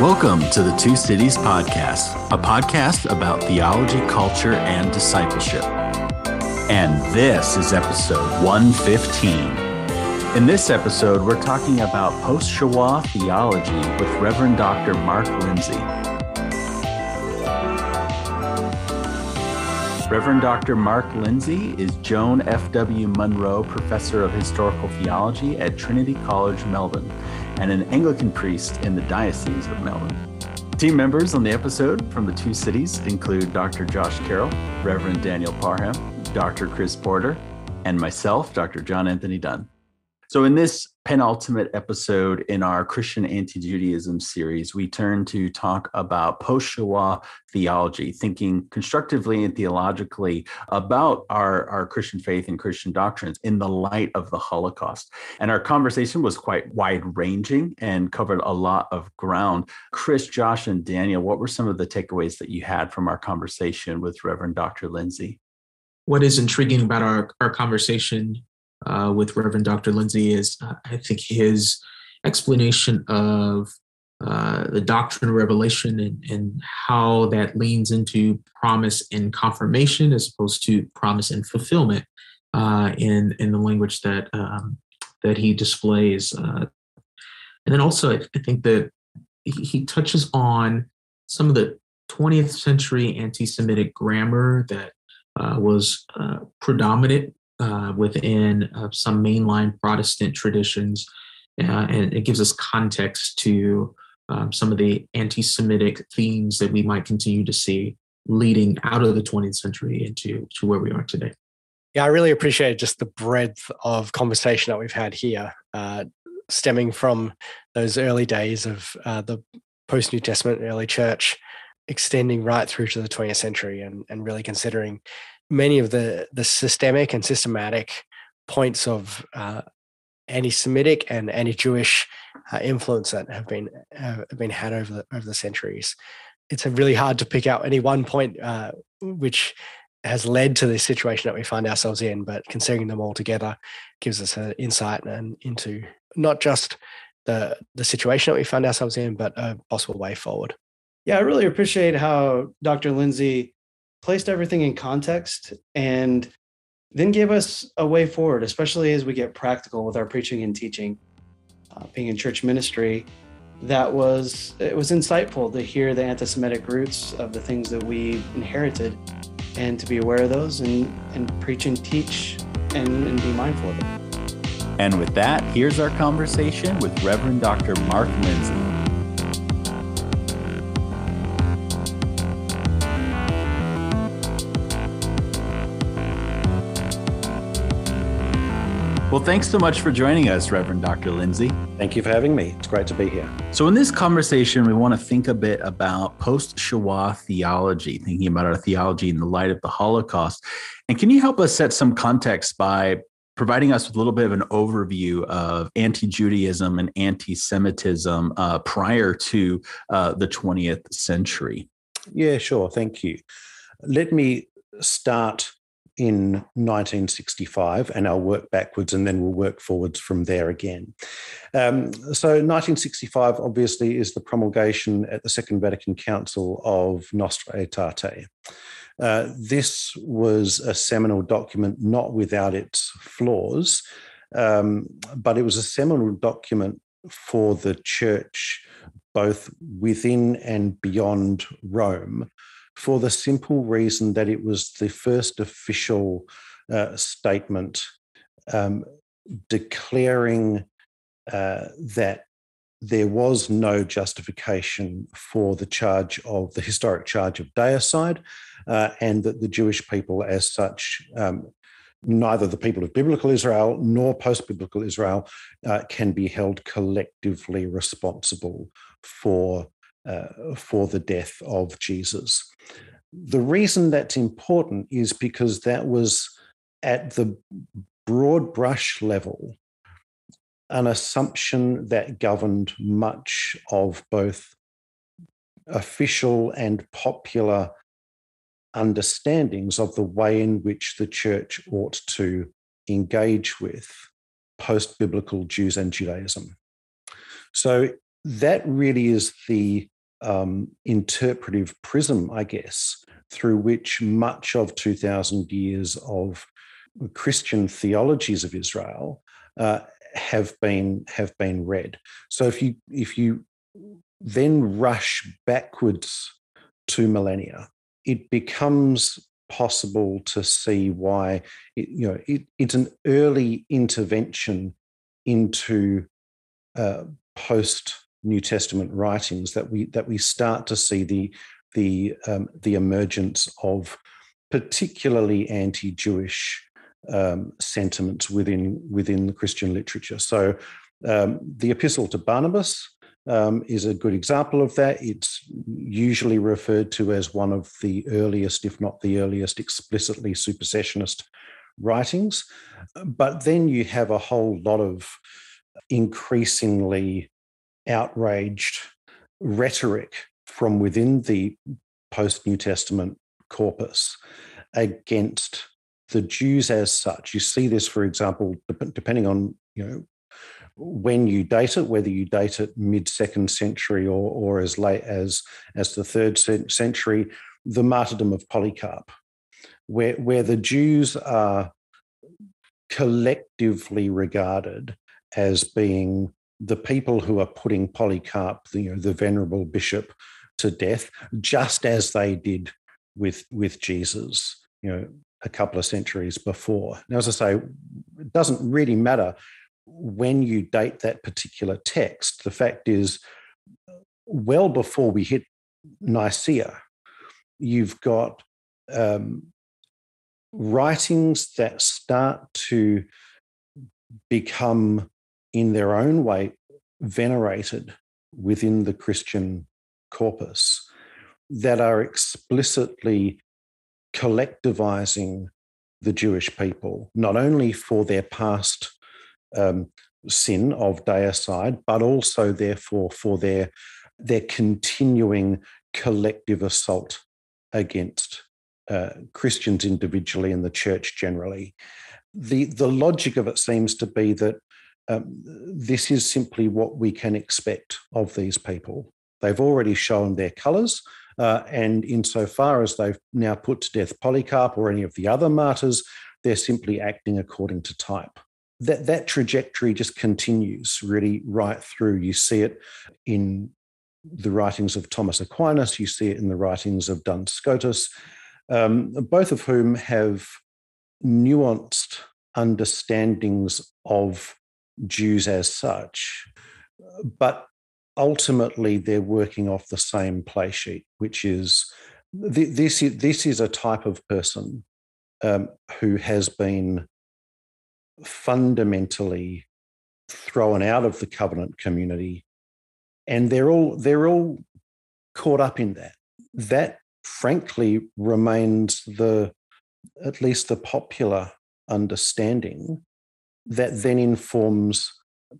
Welcome to the Two Cities Podcast, a podcast about theology, culture, and discipleship. And this is episode 115. In this episode, we're talking about post Shoah theology with Reverend Dr. Mark Lindsay. Reverend Dr. Mark Lindsay is Joan F.W. Munro Professor of Historical Theology at Trinity College, Melbourne and an Anglican priest in the Diocese of Melbourne. Team members on the episode from the two cities include Dr. Josh Carroll, Reverend Daniel Parham, Dr. Chris Porter, and myself, Dr. John Anthony Dunne. So, in this penultimate episode in our Christian anti Judaism series, we turn to talk about post Shoah theology, thinking constructively and theologically about our, our Christian faith and Christian doctrines in the light of the Holocaust. And our conversation was quite wide ranging and covered a lot of ground. Chris, Josh, and Daniel, what were some of the takeaways that you had from our conversation with Reverend Dr. Lindsay? What is intriguing about our, our conversation uh, with Reverend Dr. Lindsay is, uh, I think, his explanation of uh, the doctrine of revelation and, and, how that leans into promise and confirmation as opposed to promise and fulfillment uh, in in the language that um, that he displays. Uh, and then also, I, I think that he, he touches on some of the 20th century anti-Semitic grammar that uh, was predominant uh, within uh, some mainline Protestant traditions, and it gives us context to um, some of the anti Semitic themes that we might continue to see leading out of the 20th century into to where we are today. Yeah, I really appreciate just the breadth of conversation that we've had here, uh, stemming from those early days of uh, the post New Testament early church, extending right through to the 20th century, and, and really considering many of the the systemic and systematic points of uh, anti-Semitic and anti-Jewish uh, influence that have been have been had over the over the centuries. It's really hard to pick out any one point uh, which has led to the situation that we find ourselves in, but considering them all together gives us an insight and into not just the the situation that we find ourselves in, but a possible way forward. Yeah, I really appreciate how Dr. Lindsay placed everything in context and then gave us a way forward, especially as we get practical with our preaching and teaching. Uh, being in church ministry, that was it was insightful to hear the anti-Semitic roots of the things that we inherited, and to be aware of those and and preach and teach and, and be mindful of it. And with that, here's our conversation with Reverend Dr. Mark Lindsay. Well, thanks so much for joining us, Reverend Dr. Lindsay. Thank you for having me. It's great to be here. So, in this conversation, we want to think a bit about post Shoah theology, thinking about our theology in the light of the Holocaust. And can you help us set some context by providing us with a little bit of an overview of anti Judaism and anti Semitism uh, prior to uh, the 20th century? Yeah, sure. Thank you. Let me start in 1965, and I'll work backwards and then we'll work forwards from there again. Um, so, 1965 obviously is the promulgation at the Second Vatican Council of Nostra Aetate. Uh, this was a seminal document, not without its flaws, um, but it was a seminal document for the church, both within and beyond Rome, for the simple reason that it was the first official uh, statement um, declaring uh, that there was no justification for the charge of the historic charge of deicide, uh, and that the Jewish people, as such, um, neither the people of biblical Israel nor post biblical Israel uh, can be held collectively responsible for uh, for the death of Jesus. The reason that's important is because that was at the broad brush level an assumption that governed much of both official and popular understandings of the way in which the church ought to engage with post biblical Jews and Judaism. So that really is the um, interpretive prism, I guess, through which much of 2,000 years of Christian theologies of Israel uh, have been have been read. So if you if you then rush backwards two millennia, it becomes possible to see why it, you know it, it's an early intervention into uh, post New Testament writings that we that we start to see the the um, the emergence of particularly anti-Jewish um, sentiments within within the Christian literature. So um, the Epistle to Barnabas um, is a good example of that. It's usually referred to as one of the earliest, if not the earliest, explicitly supersessionist writings. But then you have a whole lot of increasingly outraged rhetoric from within the post New Testament corpus against the Jews as such. You see this, for example, depending on you know when you date it, whether you date it mid second century or, or as late as, as the third century, the martyrdom of Polycarp, where, where the Jews are collectively regarded as being the people who are putting Polycarp, the, you know, the venerable bishop, to death, just as they did with, with Jesus, you know, a couple of centuries before. Now, as I say, it doesn't really matter when you date that particular text, the fact is, well before we hit Nicaea, you've got um, writings that start to become, in their own way, venerated within the Christian corpus that are explicitly collectivizing the Jewish people, not only for their past um, sin of deicide, but also therefore for their their continuing collective assault against uh, Christians individually and the church generally. The the logic of it seems to be that um, this is simply what we can expect of these people. They've already shown their colours. Uh, and insofar as they've now put to death Polycarp or any of the other martyrs, they're simply acting according to type that that trajectory just continues really right through. You see it in the writings of Thomas Aquinas, you see it in the writings of Duns Scotus, um, both of whom have nuanced understandings of Jews as such, but ultimately they're working off the same play sheet, which is this is this is a type of person um, who has been fundamentally thrown out of the covenant community and they're all they're all caught up in that. That frankly remains the at least the popular understanding that then informs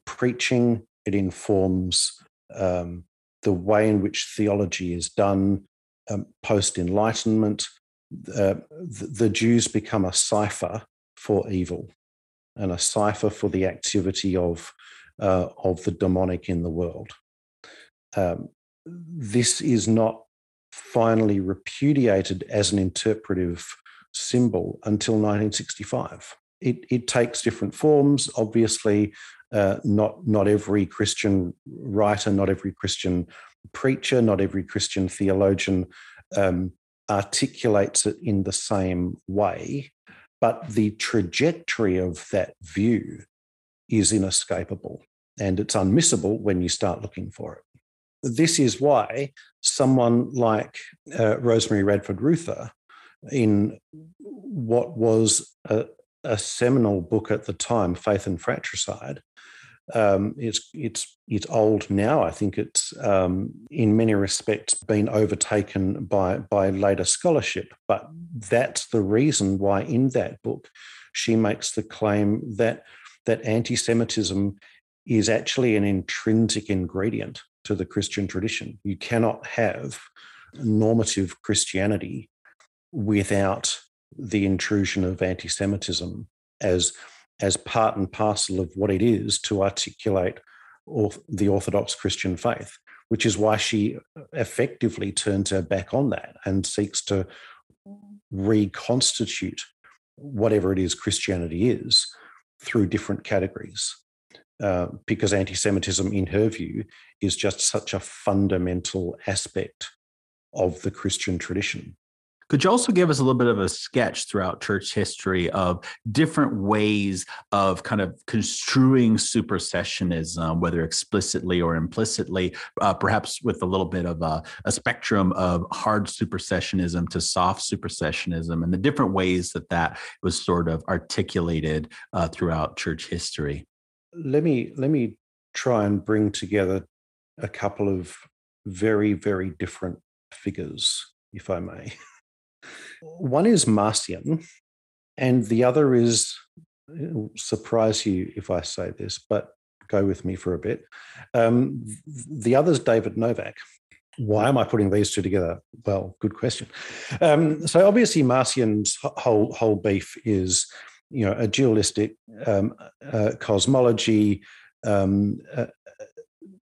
preaching it informs um, the way in which theology is done um, post enlightenment uh, the, the jews become a cipher for evil and a cipher for the activity of, uh, of the demonic in the world. Um, this is not finally repudiated as an interpretive symbol until 1965. It, it takes different forms. Obviously, uh, not not every Christian writer, not every Christian preacher, not every Christian theologian um, articulates it in the same way. But the trajectory of that view is inescapable and it's unmissable when you start looking for it. This is why someone like uh, Rosemary Radford Ruether, in what was a, a seminal book at the time, Faith and Fratricide, um, it's it's it's old now. I think it's um, in many respects been overtaken by by later scholarship. But that's the reason why in that book she makes the claim that that anti-Semitism is actually an intrinsic ingredient to the Christian tradition. You cannot have normative Christianity without the intrusion of anti-Semitism as as part and parcel of what it is to articulate the Orthodox Christian faith. which is why she effectively turns her back on that and seeks to reconstitute whatever it is Christianity is through different categories. Uh, because anti Semitism, in her view, is just such a fundamental aspect of the Christian tradition. Could you also give us a little bit of a sketch throughout church history of different ways of kind of construing supersessionism, whether explicitly or implicitly, uh, perhaps with a little bit of a, a, spectrum of hard supersessionism to soft supersessionism, and the different ways that that was sort of articulated uh, throughout church history? Let me let me try and bring together a couple of very very different figures, if I may. One is Marcion, and the other is surprise you if I say this, but go with me for a bit. Um, the other is David Novak. Why am I putting these two together? Well, good question. Um, so obviously, Marcion's whole whole beef is, you know, a dualistic um, uh, cosmology, uh,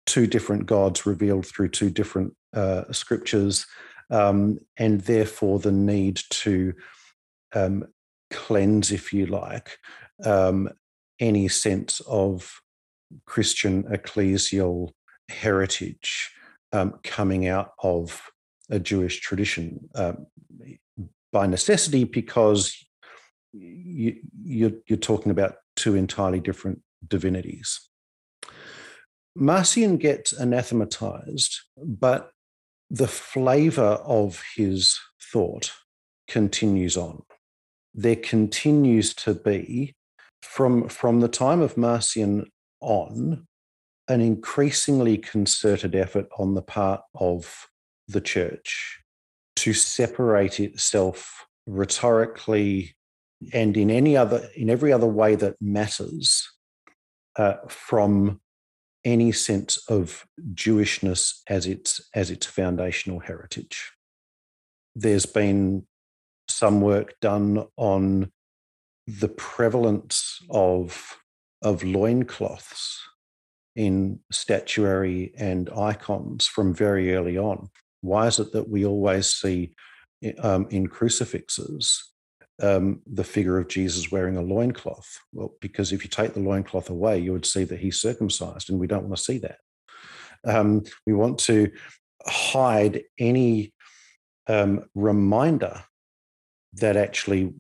two different gods revealed through two different uh, scriptures um, and therefore the need to um, cleanse, if you like, um, any sense of Christian ecclesial heritage um, coming out of a Jewish tradition um, by necessity, because you, you're, you're talking about two entirely different divinities. Marcion gets anathematized, but the flavor of his thought continues on. There continues to be, from, from the time of Marcion on, an increasingly concerted effort on the part of the church to separate itself rhetorically and in any other in every other way that matters uh, from any sense of Jewishness as its as its foundational heritage. There's been some work done on the prevalence of of loincloths in statuary and icons from very early on. Why is it that we always see um, in crucifixes um, the figure of Jesus wearing a loincloth? Well, because if you take the loincloth away, you would see that he's circumcised, and we don't want to see that. Um, we want to hide any um, reminder that actually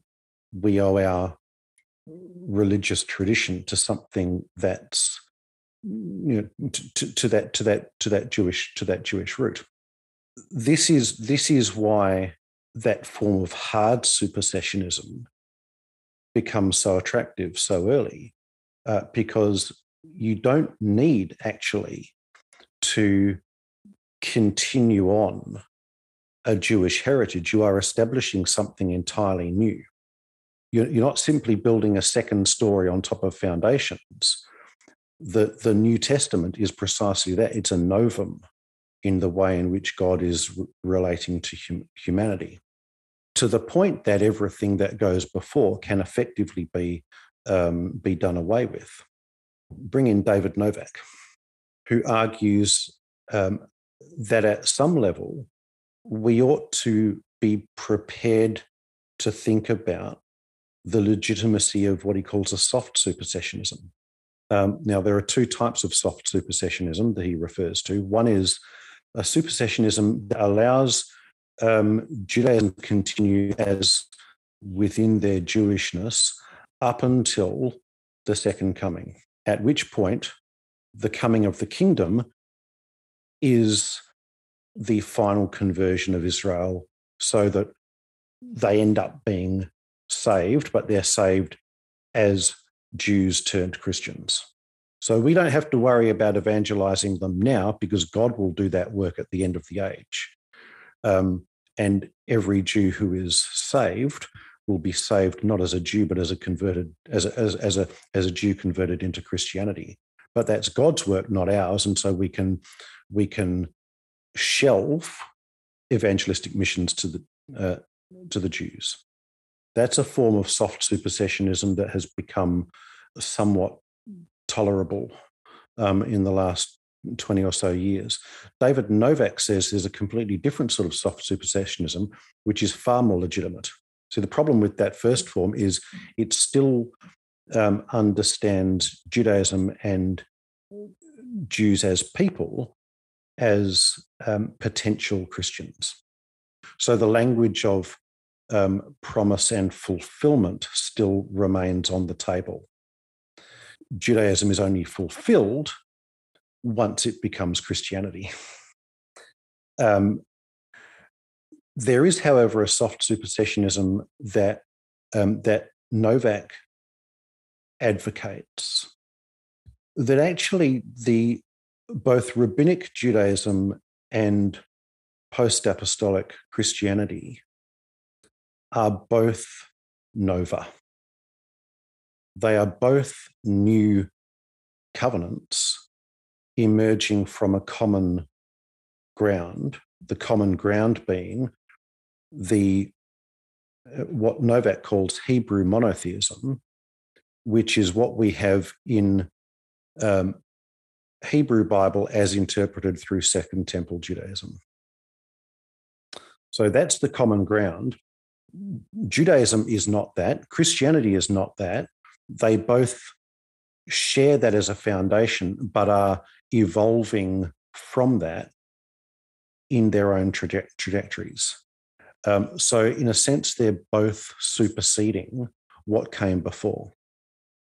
we owe our religious tradition to something that's you know to, to that to that to that Jewish to that Jewish root. This is this is why that form of hard supersessionism becomes so attractive so early uh, because you don't need actually to continue on a Jewish heritage. You are establishing something entirely new. You're, you're not simply building a second story on top of foundations. The, the New Testament is precisely that it's a novum in the way in which God is re- relating to hum- humanity, to the point that everything that goes before can effectively be um, be done away with. Bring in David Novak, who argues um, that at some level we ought to be prepared to think about the legitimacy of what he calls a soft supersessionism. Um, now, there are two types of soft supersessionism that he refers to. One is a supersessionism that allows um, Judaism continue as within their Jewishness up until the second coming, at which point the coming of the kingdom is the final conversion of Israel so that they end up being saved, but they're saved as Jews turned Christians. So we don't have to worry about evangelizing them now because God will do that work at the end of the age. Um, and every Jew who is saved will be saved not as a Jew, but as a converted, as a, as, as a as a Jew converted into Christianity. But that's God's work, not ours. And so we can we can shelve evangelistic missions to the uh, to the Jews. That's a form of soft supersessionism that has become somewhat tolerable um, in the last 20 or so years. David Novak says there's a completely different sort of soft supersessionism, which is far more legitimate. So the problem with that first form is it still um, understands Judaism and Jews as people as um, potential Christians. So the language of um, promise and fulfillment still remains on the table. Judaism is only fulfilled once it becomes Christianity. um, there is, however, a soft supersessionism that um, that Novak advocates that actually the both rabbinic Judaism and post apostolic Christianity are both nova. They are both new covenants emerging from a common ground, the common ground being the uh, what Novak calls Hebrew monotheism, which is what we have in um, Hebrew Bible as interpreted through Second Temple Judaism. So that's the common ground. Judaism is not that. Christianity is not that. They both share that as a foundation, but are evolving from that in their own traje- trajectories. Um, so, in a sense, they're both superseding what came before.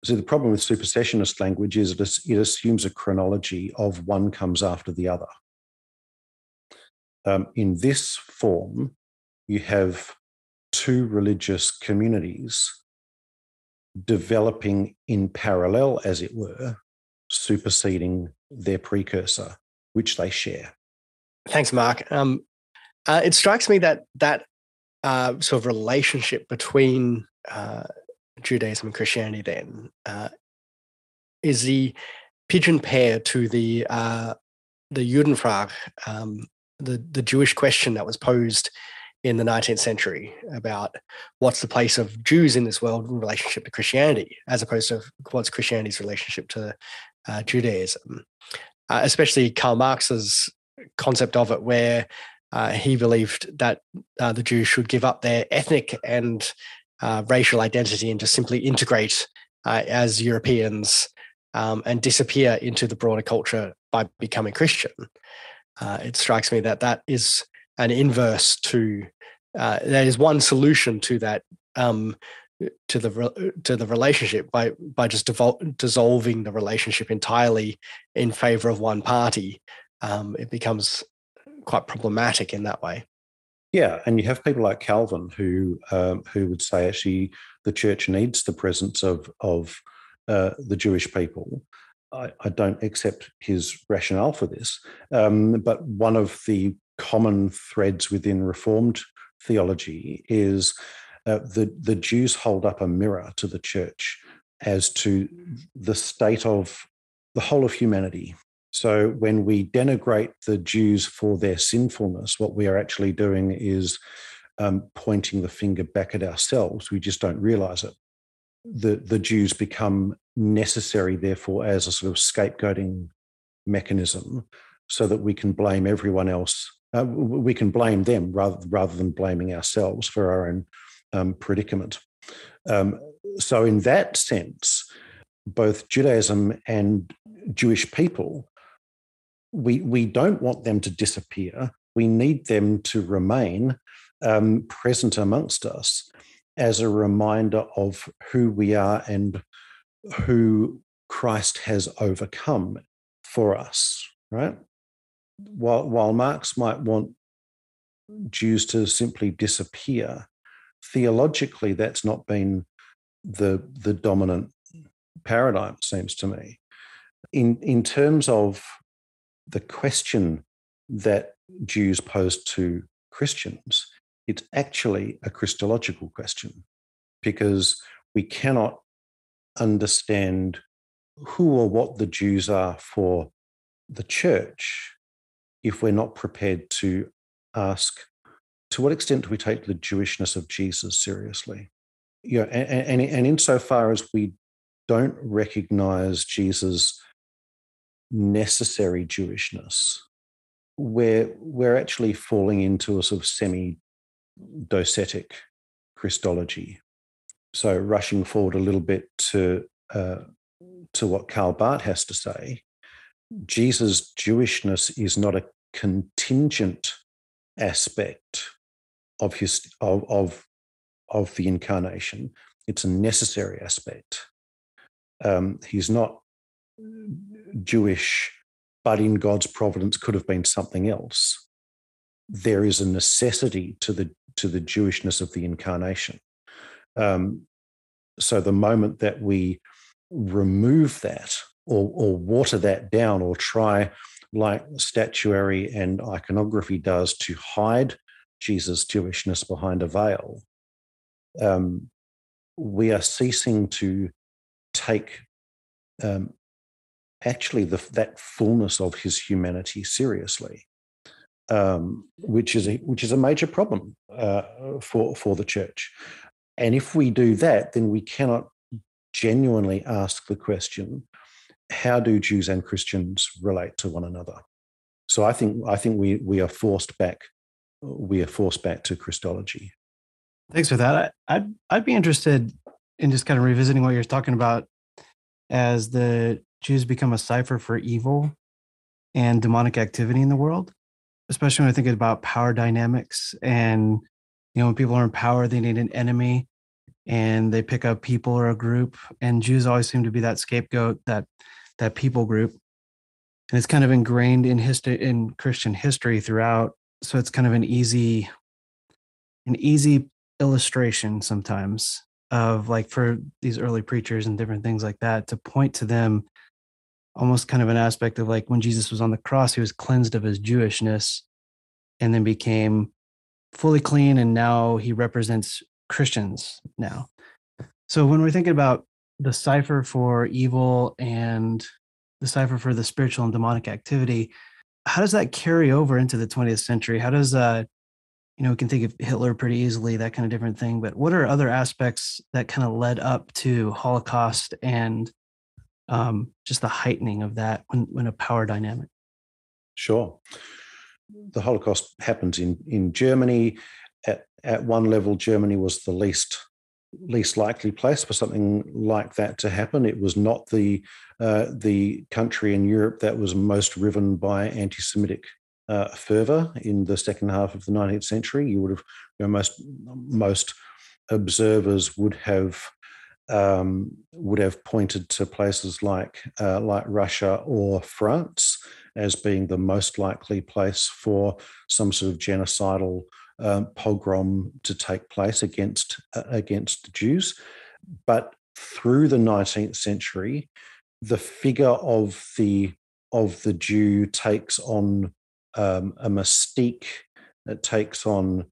See, the problem with supersessionist language is it assumes a chronology of one comes after the other. Um, in this form, you have two religious communities developing in parallel, as it were, superseding their precursor, which they share. Thanks, Mark. Um, uh, it strikes me that that uh, sort of relationship between uh, Judaism and Christianity then uh, is the pigeon pair to the uh, the Judenfrage, um, the the Jewish question that was posed in the 19th century about what's the place of Jews in this world in relationship to Christianity, as opposed to what's Christianity's relationship to uh, Judaism. Uh, especially Karl Marx's concept of it, where uh, he believed that uh, the Jews should give up their ethnic and uh, racial identity and just simply integrate as Europeans um, and disappear into the broader culture by becoming Christian. it strikes me that that is an inverse to uh, that is one solution to that um, to the to the relationship by by just devol- dissolving the relationship entirely in favor of one party. Um, it becomes quite problematic in that way. Yeah, and you have people like Calvin who um, who would say actually the church needs the presence of of uh, the Jewish people. I, I, don't accept his rationale for this, um, but one of the common threads within Reformed theology is uh, the, the Jews hold up a mirror to the church as to the state of the whole of humanity. So when we denigrate the Jews for their sinfulness, what we are actually doing is um, pointing the finger back at ourselves. We just don't realize it. The, the Jews become necessary, therefore, as a sort of scapegoating mechanism so that we can blame everyone else uh, we can blame them rather, rather than blaming ourselves for our own um, predicament. Um, so, in that sense, both Judaism and Jewish people, we, we don't want them to disappear. We need them to remain um, present amongst us as a reminder of who we are and who Christ has overcome for us, right? while, while Marx might want Jews to simply disappear, theologically, that's not been the, the dominant paradigm, seems to me. In, in terms of the question that Jews pose to Christians, it's actually a Christological question because we cannot understand who or what the Jews are for the church if we're not prepared to ask to what extent do we take the Jewishness of Jesus seriously? You know, and, and, and insofar as we don't recognize Jesus necessary Jewishness, we're, we're actually falling into a sort of semi docetic Christology. So, rushing forward a little bit to, uh, to what Karl Barth has to say, Jesus' Jewishness is not a contingent aspect of his of, of, of the incarnation. It's a necessary aspect. Um, he's not Jewish, but in God's providence could have been something else. There is a necessity to the to the Jewishness of the incarnation. Um, so the moment that we remove that or, or water that down or try like statuary and iconography does to hide Jesus' Jewishness behind a veil, um, we are ceasing to take um, actually the, that fullness of his humanity seriously, um, which is a, which is a major problem uh, for for the church. And if we do that, then we cannot genuinely ask the question: How do Jews and Christians relate to one another? So I think I think we we are forced back we are forced back to Christology. Thanks for that. I, I'd I'd be interested in just kind of revisiting what you're talking about as the Jews become a cipher for evil and demonic activity in the world, especially when I think about power dynamics and you know when people are in power, they need an enemy and they pick up people or a group and Jews always seem to be that scapegoat, that that people group. And it's kind of ingrained in history in Christian history throughout so it's kind of an easy an easy illustration sometimes of like for these early preachers and different things like that to point to them almost kind of an aspect of like when Jesus was on the cross he was cleansed of his Jewishness and then became fully clean and now he represents Christians now. So when we're thinking about the cipher for evil and the cipher for the spiritual and demonic activity, how does that carry over into the 20th century? How does uh, you know, we can think of Hitler pretty easily, that kind of different thing. But what are other aspects that kind of led up to Holocaust and um, just the heightening of that when, when a power dynamic? Sure. The Holocaust happens in, in Germany. At, at one level, Germany was the least least likely place for something like that to happen. It was not the uh, the country in Europe that was most riven by anti-Semitic uh, fervor in the second half of the 19th century. You would have you know, most most observers would have um, would have pointed to places like uh, like Russia or France as being the most likely place for some sort of genocidal um, pogrom to take place against uh, against the Jews. But through the 19th century, the figure of the of the Jew takes on um, a mystique. It takes on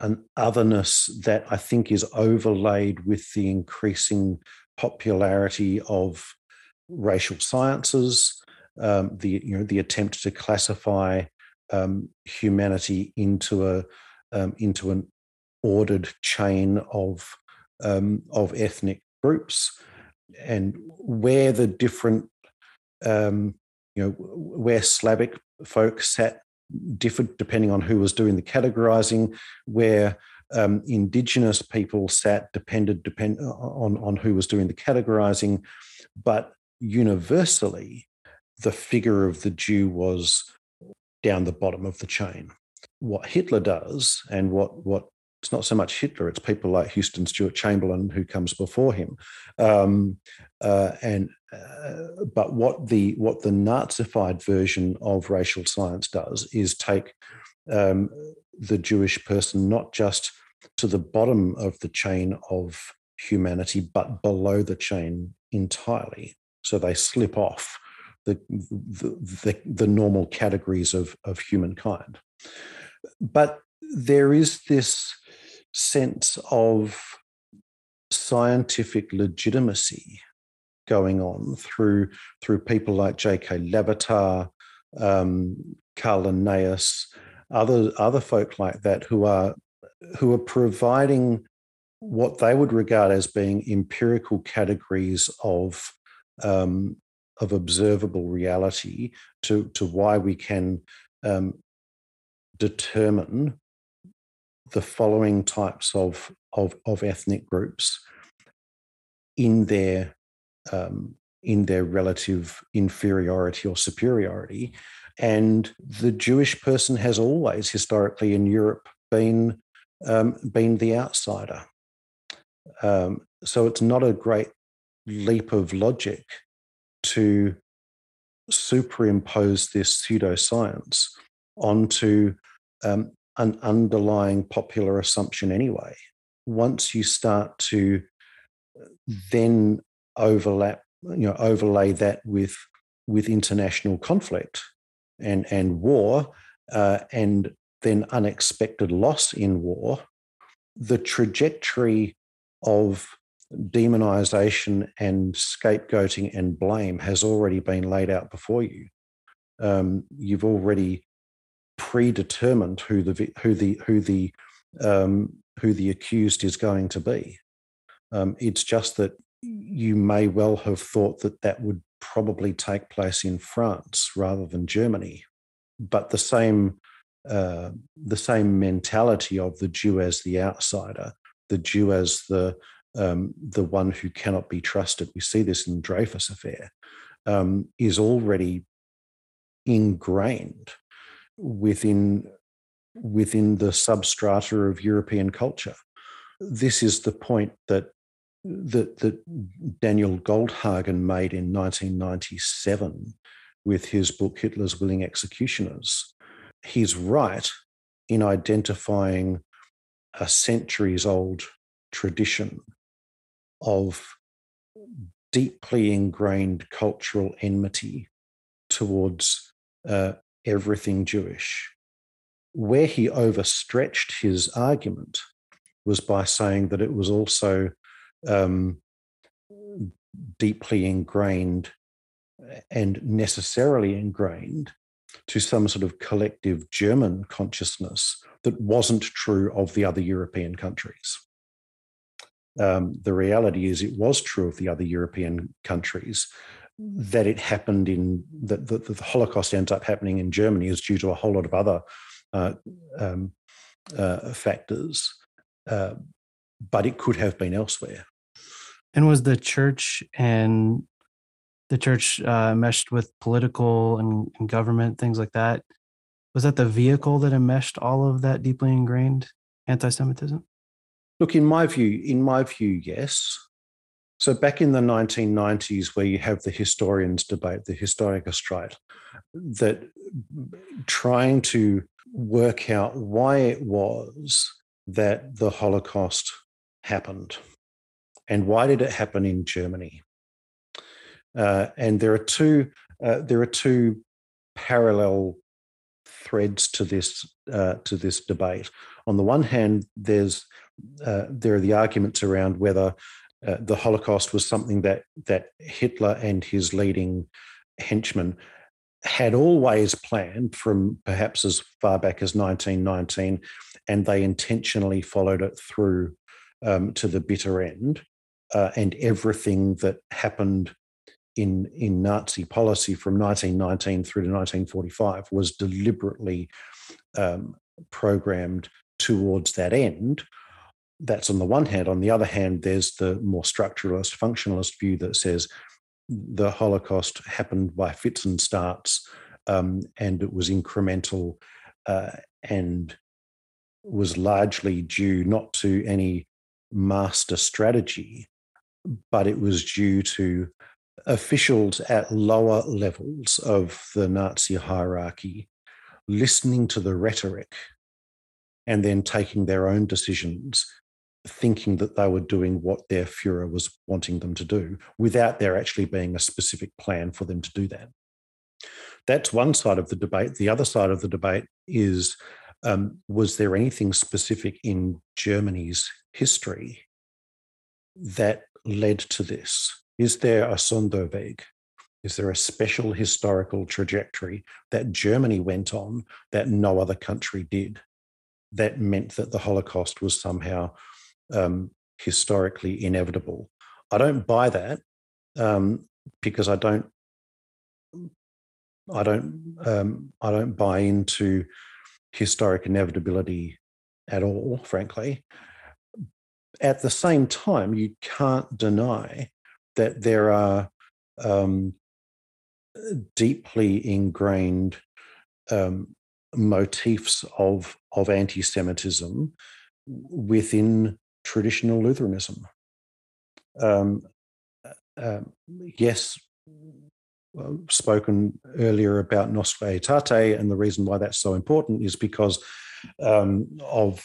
an otherness that I think is overlaid with the increasing popularity of racial sciences, um, the you know the attempt to classify um, humanity into a um, into an ordered chain of um, of ethnic groups, and where the different um, you know where Slavic folk sat differed depending on who was doing the categorizing, where um, indigenous people sat depended depend on on who was doing the categorizing, but universally, the figure of the Jew was down the bottom of the chain. What Hitler does and what what it's not so much Hitler, it's people like Houston Stewart Chamberlain who comes before him, um, uh, and uh, but what the what the Nazified version of racial science does is take um, the Jewish person not just to the bottom of the chain of humanity, but below the chain entirely. So they slip off the the, the, the normal categories of of humankind. But there is this sense of scientific legitimacy going on through through people like J.K. Le um, Carl Linnaeus, other other folk like that who are who are providing what they would regard as being empirical categories of um, of observable reality to, to why we can um, determine the following types of, of, of ethnic groups in their um, in their relative inferiority or superiority. And the Jewish person has always historically in Europe been um, been the outsider. Um, so it's not a great leap of logic to superimpose this pseudoscience onto um, an underlying popular assumption anyway. Once you start to then overlap, you know, overlay that with with international conflict and and war, uh, and then unexpected loss in war, the trajectory of demonization and scapegoating and blame has already been laid out before you. Um, you've already predetermined who the who the who the um, who the accused is going to be. Um, it's just that you may well have thought that that would probably take place in France rather than Germany, but the same uh, the same mentality of the Jew as the outsider, the Jew as the um, the one who cannot be trusted. We see this in Dreyfus affair, um, is already ingrained within within the substrata of European culture. This is the point that that, that Daniel Goldhagen made in 1997 with his book Hitler's Willing Executioners. He's right in identifying a centuries old tradition of deeply ingrained cultural enmity towards uh, everything Jewish. Where he overstretched his argument was by saying that it was also um, deeply ingrained and necessarily ingrained to some sort of collective German consciousness that wasn't true of the other European countries um, the reality is it was true of the other European countries that it happened in that the, the, Holocaust ends up happening in Germany is due to a whole lot of other uh, um, uh, factors, uh, but it could have been elsewhere. And was the church and the church uh, meshed with political and, and government things like that? Was that the vehicle that enmeshed all of that deeply ingrained anti-Semitism? Look, in my view, in my view, yes. So back in the 1990s, where you have the historians debate, the Historikerstreit, that trying to work out why it was that the Holocaust happened and why did it happen in Germany. Uh, and there are two uh, there are two parallel threads to this uh, to this debate. On the one hand, there's uh, there are the arguments around whether uh, the Holocaust was something that that Hitler and his leading henchmen had always planned from perhaps as far back as 1919, and they intentionally followed it through um, to the bitter end. Uh, and everything that happened in in Nazi policy from 1919 through to 1945 was deliberately um, programmed towards that end that's on the one hand. On the other hand, there's the more structuralist, functionalist view that says the Holocaust happened by fits and starts, um, and it was incremental uh, and was largely due not to any master strategy, but it was due to officials at lower levels of the Nazi hierarchy listening to the rhetoric and then taking their own decisions thinking that they were doing what their Fuhrer was wanting them to do without there actually being a specific plan for them to do that. That's one side of the debate. The other side of the debate is um, was there anything specific in Germany's history that led to this? Is there a Sonderweg? Is there a special historical trajectory that Germany went on that no other country did? That meant that the Holocaust was somehow um, historically inevitable. I don't buy that um, because I don't I don't um, I don't buy into historic inevitability at all, frankly. At the same time, you can't deny that there are um, deeply ingrained um, motifs of of anti-Semitism within traditional Lutheranism. Um, uh, yes, spoken earlier about Nostra Aetate, and the reason why that's so important is because um, of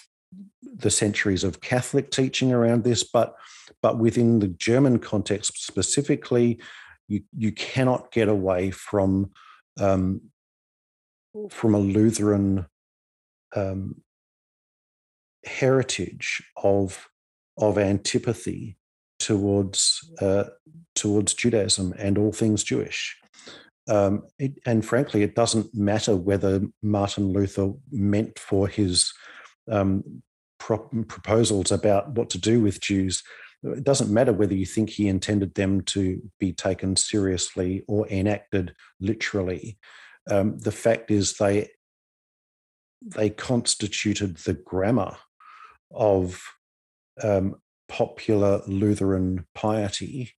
the centuries of Catholic teaching around this, but but within the German context specifically, you you cannot get away from um, from a Lutheran um, heritage of of antipathy towards uh, towards Judaism and all things Jewish. Um, it, and frankly, it doesn't matter whether Martin Luther meant for his um, pro- proposals about what to do with Jews. It doesn't matter whether you think he intended them to be taken seriously or enacted literally. Um, the fact is, they they constituted the grammar of um, popular Lutheran piety,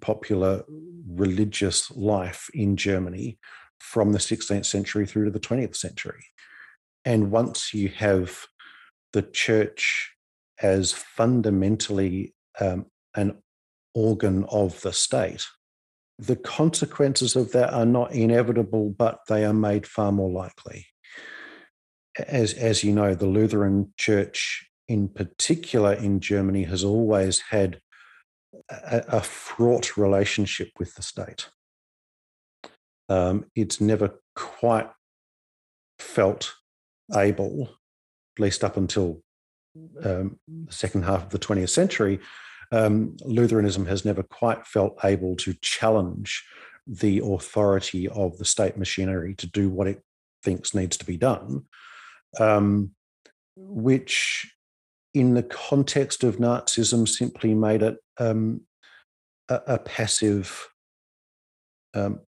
popular religious life in Germany from the 16th century through to the 20th century. And once you have the church as fundamentally um, an organ of the state, the consequences of that are not inevitable, but they are made far more likely. As, as you know, the Lutheran Church in particular in Germany, has always had a, a fraught relationship with the state. Um, it's never quite felt able, at least up until um, the second half of the 20th century, um, Lutheranism has never quite felt able to challenge the authority of the state machinery to do what it thinks needs to be done, um, which in the context of Nazism, simply made it um, a, a, passive um,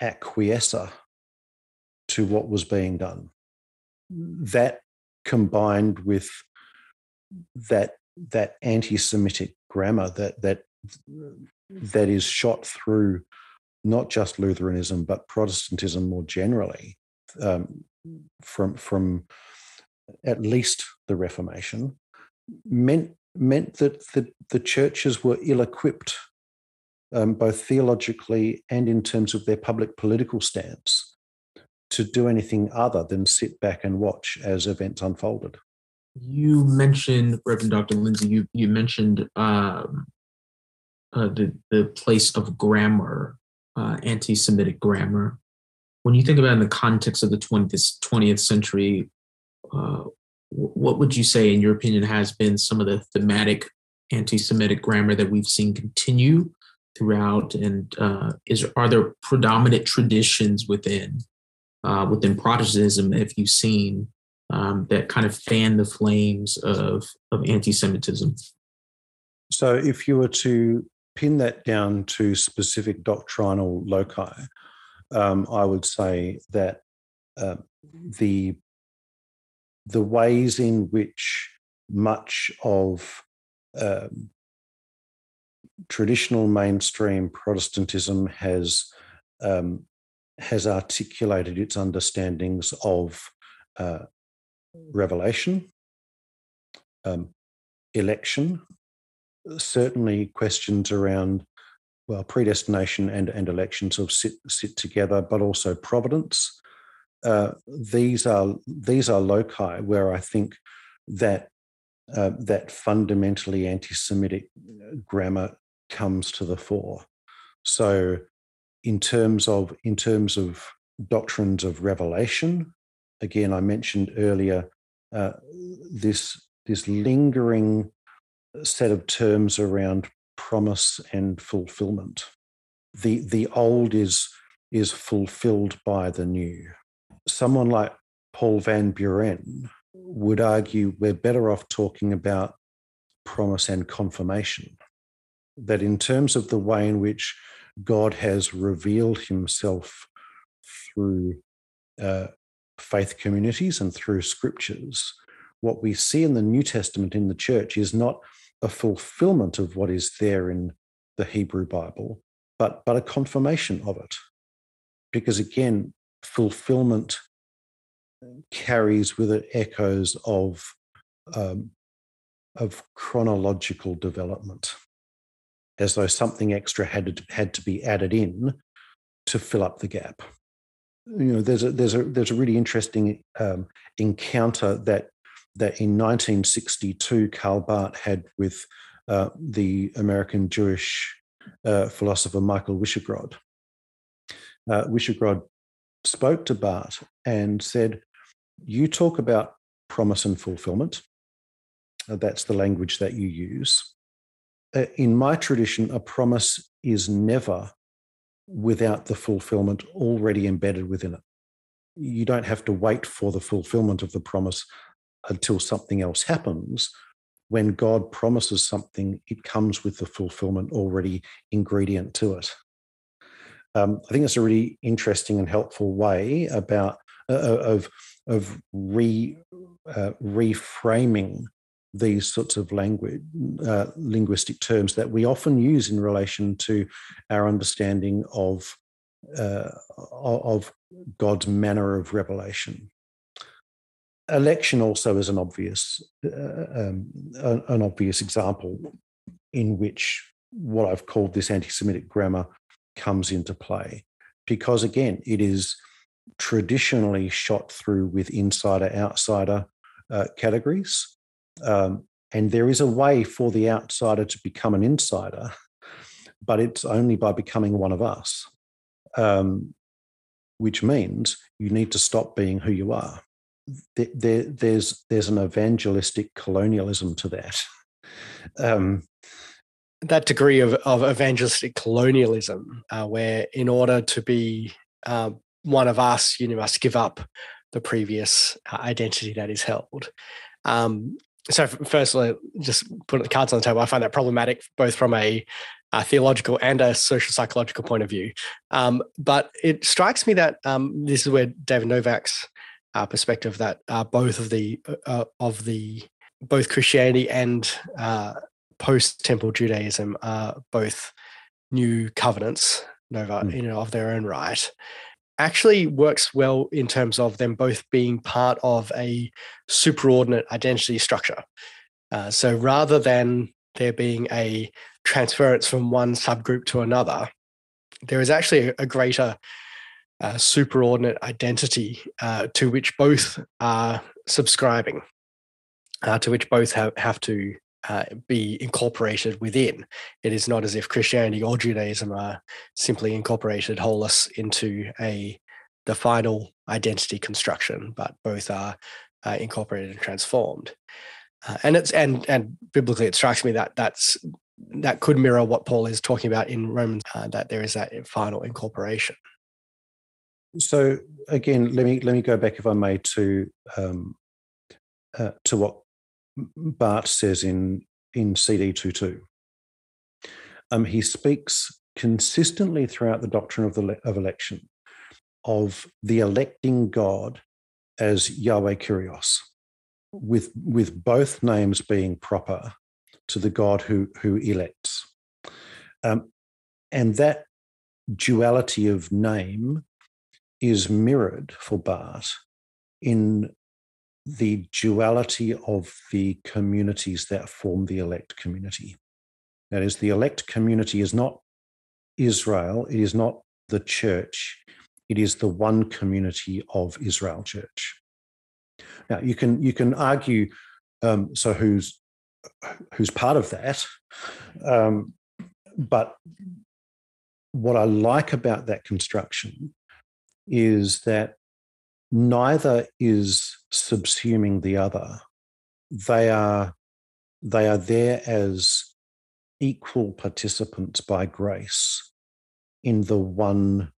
acquiescer to what was being done. That combined with that that anti-Semitic grammar that that that is shot through not just Lutheranism but Protestantism more generally um, from from at least the Reformation meant meant that the, the churches were ill-equipped, um, both theologically and in terms of their public political stance, to do anything other than sit back and watch as events unfolded. You mentioned, Reverend Dr. Lindsay, you, you mentioned um, uh, the, the place of grammar, uh, anti Semitic grammar. When you think about it in the context of the 20th, 20th century, uh, what would you say, in your opinion, has been some of the thematic anti-Semitic grammar that we've seen continue throughout? And uh, is are there predominant traditions within uh, within Protestantism have you seen um, that kind of fan the flames of of anti-Semitism? So, if you were to pin that down to specific doctrinal loci, um, I would say that uh, the the ways in which much of um, traditional mainstream Protestantism has um, has articulated its understandings of uh, revelation, um, election, certainly questions around well predestination and and election sort of sit sit together, but also providence uh, these are these are loci where I think that uh, that fundamentally anti-Semitic grammar comes to the fore. So, in terms of in terms of doctrines of revelation, again, I mentioned earlier uh, this this lingering set of terms around promise and fulfillment. The the old is is fulfilled by the new someone like Paul Van Buren would argue we're better off talking about promise and confirmation. That in terms of the way in which God has revealed himself through uh, faith communities and through scriptures, what we see in the New Testament in the church is not a fulfillment of what is there in the Hebrew Bible, but, but a confirmation of it. Because again, fulfillment carries with it echoes of, um, of chronological development, as though something extra had to, had to be added in to fill up the gap. You know, there's a there's a there's a really interesting um, encounter that that in 1962 Karl Barth had with uh, the American Jewish uh, philosopher Michael Wyschogrod. Uh, Wyschogrod spoke to Barth and said, You talk about promise and fulfillment. Uh, that's the language that you use. Uh, in my tradition, a promise is never without the fulfillment already embedded within it. You don't have to wait for the fulfillment of the promise until something else happens. When God promises something, it comes with the fulfillment already ingredient to it. Um, I think it's a really interesting and helpful way about uh, uh, of of re uh, reframing these sorts of language uh, linguistic terms that we often use in relation to our understanding of uh, of God's manner of revelation. Election also is an obvious uh, um, an obvious example in which what I've called this anti-Semitic grammar comes into play, because again, it is traditionally shot through with insider-outsider uh, categories, um, and there is a way for the outsider to become an insider, but it's only by becoming one of us, um, which means you need to stop being who you are there, there's there's an evangelistic colonialism to that. Um, that degree of, of evangelistic colonialism, uh, where in order to be uh, one of us, you must give up the previous uh, identity that is held. Um, so, firstly, just put the cards on the table. I find that problematic, both from a, a theological and a social psychological point of view. Um, but it strikes me that um, this is where David Novak's uh, perspective that uh, both of the uh, of the both Christianity and post Temple Judaism are both new covenants, Nova, mm. you know, of their own right. Actually works well in terms of them both being part of a superordinate identity structure. Uh, so rather than there being a transference from one subgroup to another, there is actually a, a greater uh, superordinate identity uh, to which both are subscribing, uh, to which both have, have to uh, be incorporated within. It is not as if Christianity or Judaism are simply incorporated holus into a the final identity construction, but both are uh, incorporated and transformed. Uh, and it's and and biblically, it strikes me that that's that could mirror what Paul is talking about in Romans, that there is that final incorporation. So again, let me let me go back, if I may, to um, uh, to what Barth says in in CD 22. Um, he speaks consistently throughout the doctrine of the of election of the electing God as Yahweh Kyrios, with with both names being proper to the God who who elects, um, and that duality of name is mirrored for Barth in the duality of the communities that form the elect community. That is, the elect community is not Israel, it is not the church, it is the one community of Israel church. Now you can you can argue um, so who's who's part of that, um, but what I like about that construction is that neither is subsuming the other. They are, they are there as equal participants by grace in the one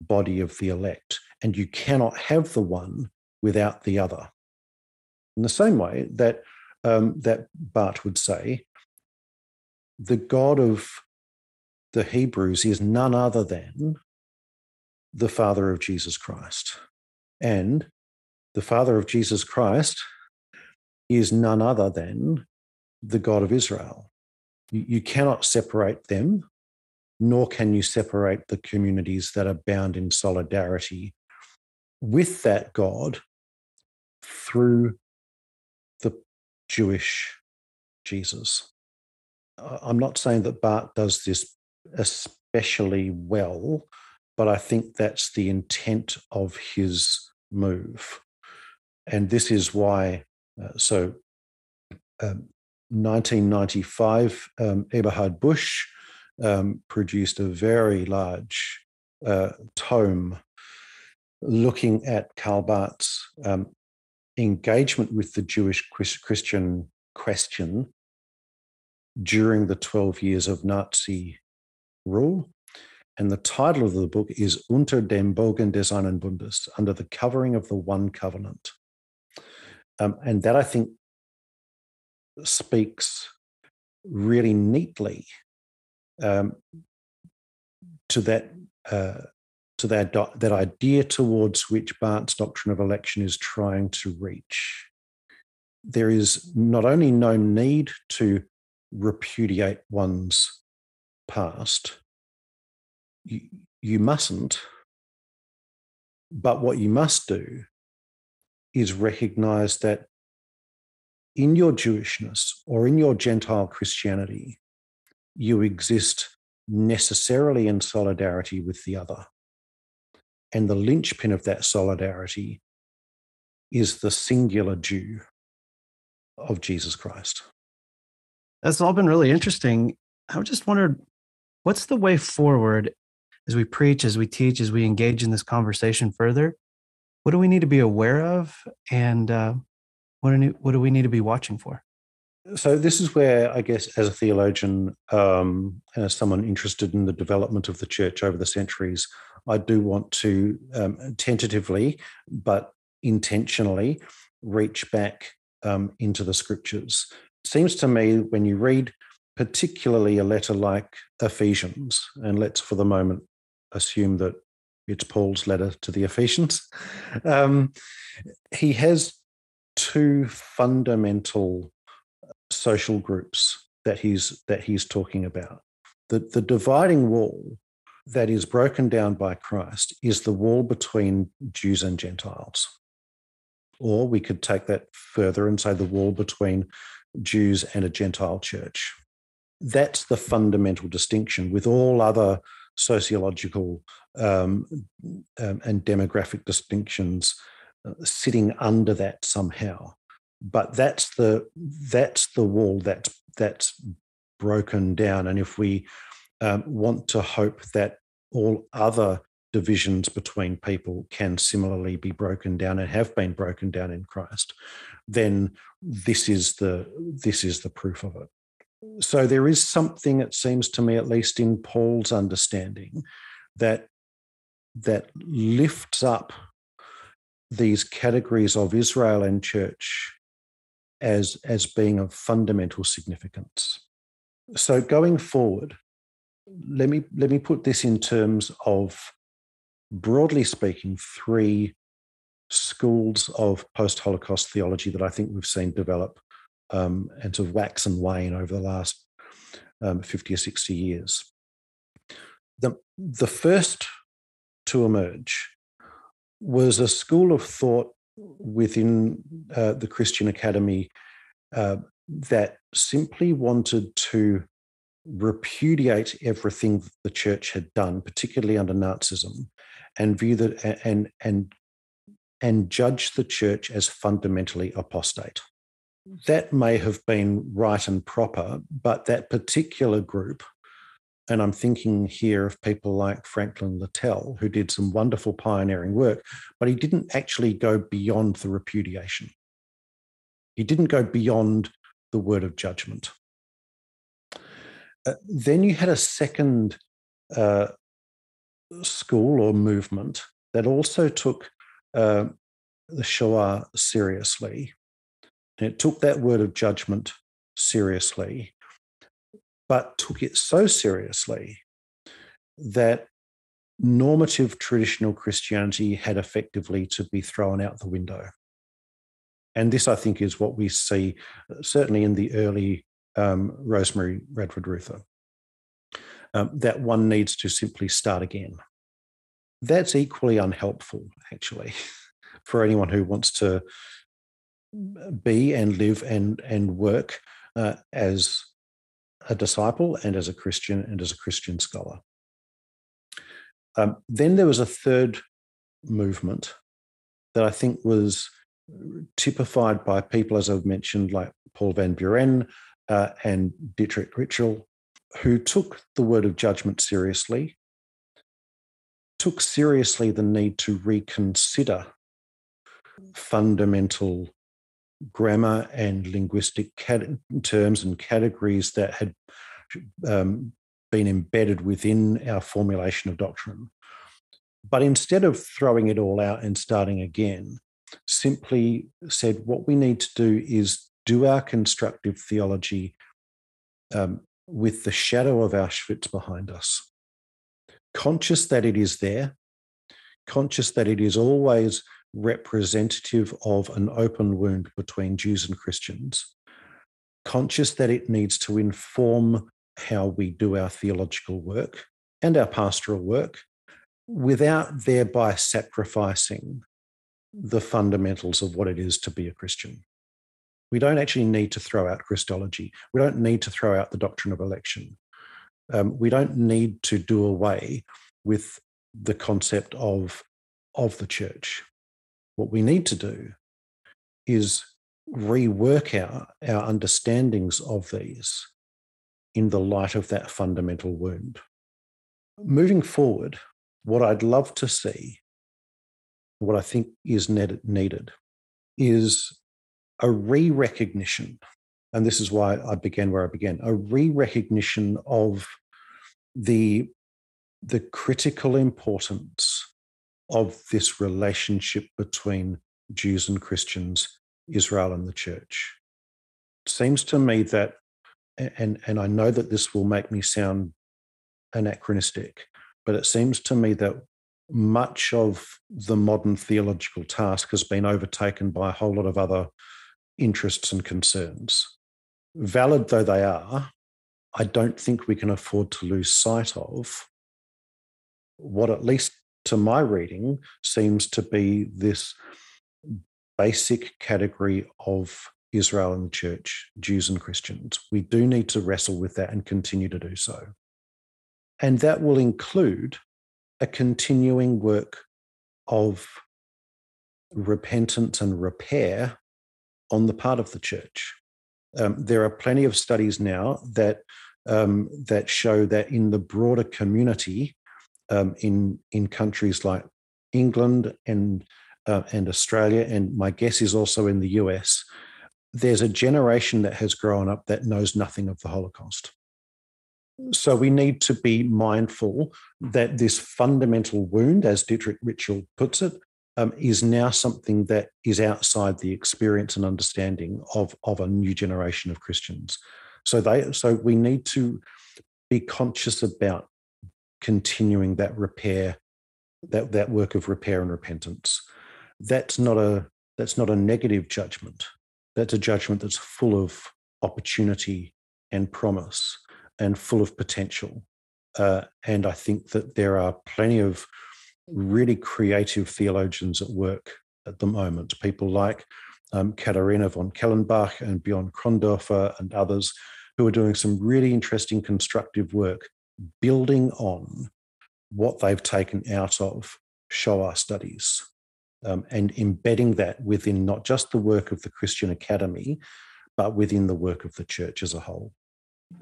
body of the elect. And you cannot have the one without the other. In the same way that, um, that Barth would say, the God of the Hebrews is none other than the Father of Jesus Christ. And the Father of Jesus Christ is none other than the God of Israel. You, cannot separate them, nor can you separate the communities that are bound in solidarity with that God through the Jewish Jesus. I'm not saying that Barth does this especially well, but I think that's the intent of his move. And this is why, uh, so um, 1995, um, Eberhard Busch um, produced a very large uh, tome looking at Karl Barth's um, engagement with the Jewish Christian question during the 12 years of Nazi rule. And the title of the book is Unter dem Bogen des einen Bundes, under the covering of the one covenant. Um, and that I think speaks really neatly um, to that uh, to that that idea towards which Barth's doctrine of election is trying to reach. There is not only no need to repudiate one's past, you, you mustn't. But what you must do is recognize that in your Jewishness or in your Gentile Christianity, you exist necessarily in solidarity with the other. And the linchpin of that solidarity is the singular Jew of Jesus Christ. That's all been really interesting. I just wondered what's the way forward as we preach, as we teach, as we engage in this conversation further? What do we need to be aware of? And uh, what, do, what do we need to be watching for? So, this is where I guess, as a theologian um, and as someone interested in the development of the church over the centuries, I do want to um, tentatively but intentionally reach back um, into the scriptures. Seems to me when you read particularly a letter like Ephesians, and let's for the moment assume that it's Paul's letter to the Ephesians, um, he has two fundamental social groups that he's that he's talking about. The, the dividing wall that is broken down by Christ is the wall between Jews and Gentiles. Or we could take that further and say the wall between Jews and a Gentile church. That's the fundamental distinction with all other sociological um, um, and demographic distinctions uh, sitting under that somehow. But that's the that's the wall that's that's broken down. And if we um, want to hope that all other divisions between people can similarly be broken down and have been broken down in Christ, then this is the this is the proof of it. So there is something, it seems to me, at least in Paul's understanding, that that lifts up these categories of Israel and church as, as being of fundamental significance. So going forward, let me let me put this in terms of broadly speaking, three schools of post-Holocaust theology that I think we've seen develop um, and to wax and wane over the last um, 50 or 60 years. The, the first to emerge was a school of thought within uh, the Christian Academy uh, that simply wanted to repudiate everything the church had done, particularly under Nazism, and view that and and and judge the church as fundamentally apostate that may have been right and proper, but that particular group, and I'm thinking here of people like Franklin Littell, who did some wonderful pioneering work, but he didn't actually go beyond the repudiation. He didn't go beyond the word of judgment. Uh, then you had a second uh, school or movement that also took uh, the Shoah seriously it took that word of judgment seriously, but took it so seriously that normative traditional Christianity had effectively to be thrown out the window. And this, I think, is what we see certainly in the early um, Rosemary Radford Ruether, um, that one needs to simply start again. That's equally unhelpful, actually, for anyone who wants to be and live and, and work uh, as a disciple and as a Christian and as a Christian scholar. Um, then there was a third movement that I think was typified by people, as I've mentioned, like Paul Van Buren uh, and Dietrich Ritschl, who took the word of judgment seriously, took seriously the need to reconsider fundamental grammar and linguistic cat- terms and categories that had um, been embedded within our formulation of doctrine. But instead of throwing it all out and starting again, simply said what we need to do is do our constructive theology um, with the shadow of Auschwitz behind us, conscious that it is there, conscious that it is always representative of an open wound between Jews and Christians, conscious that it needs to inform how we do our theological work and our pastoral work without thereby sacrificing the fundamentals of what it is to be a Christian. We don't actually need to throw out Christology. We don't need to throw out the doctrine of election. Um, we don't need to do away with the concept of, of the church. What we need to do is rework our, our understandings of these in the light of that fundamental wound. Moving forward, what I'd love to see, what I think is needed, is a re recognition. And this is why I began where I began a re recognition of the, the critical importance of this relationship between Jews and Christians, Israel and the church. It seems to me that and and I know that this will make me sound anachronistic, but it seems to me that much of the modern theological task has been overtaken by a whole lot of other interests and concerns. Valid though they are, I don't think we can afford to lose sight of what, at least to my reading, seems to be this basic category of Israel and the church, Jews and Christians. We do need to wrestle with that and continue to do so. And that will include a continuing work of repentance and repair on the part of the church. Um, there are plenty of studies now that um, that show that in the broader community, um, in in countries like England and uh, and Australia, and my guess is also in the US, there's a generation that has grown up that knows nothing of the Holocaust. So we need to be mindful that this fundamental wound, as Dietrich Ritschl puts it, um, is now something that is outside the experience and understanding of, of a new generation of Christians. So they so we need to be conscious about continuing that repair, that, that work of repair and repentance. That's not a that's not a negative judgment that's a judgment that's full of opportunity and promise and full of potential. Uh, and I think that there are plenty of really creative theologians at work at the moment, people like um, von Kellenbach and Bjorn Krondorfer and others who are doing some really interesting constructive work building on what they've taken out of Shoah studies um, and embedding that within not just the work of the Christian Academy, but within the work of the church as a whole.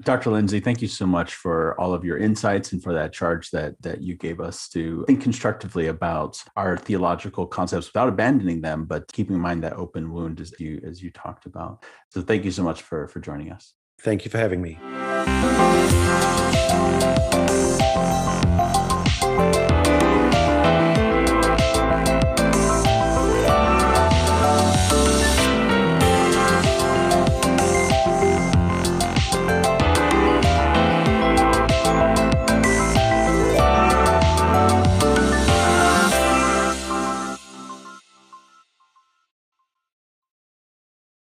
Dr. Lindsay, thank you so much for all of your insights and for that charge that that you gave us to think constructively about our theological concepts without abandoning them, but keeping in mind that open wound as you as you talked about. So thank you so much for for joining us. Thank you for having me. Thank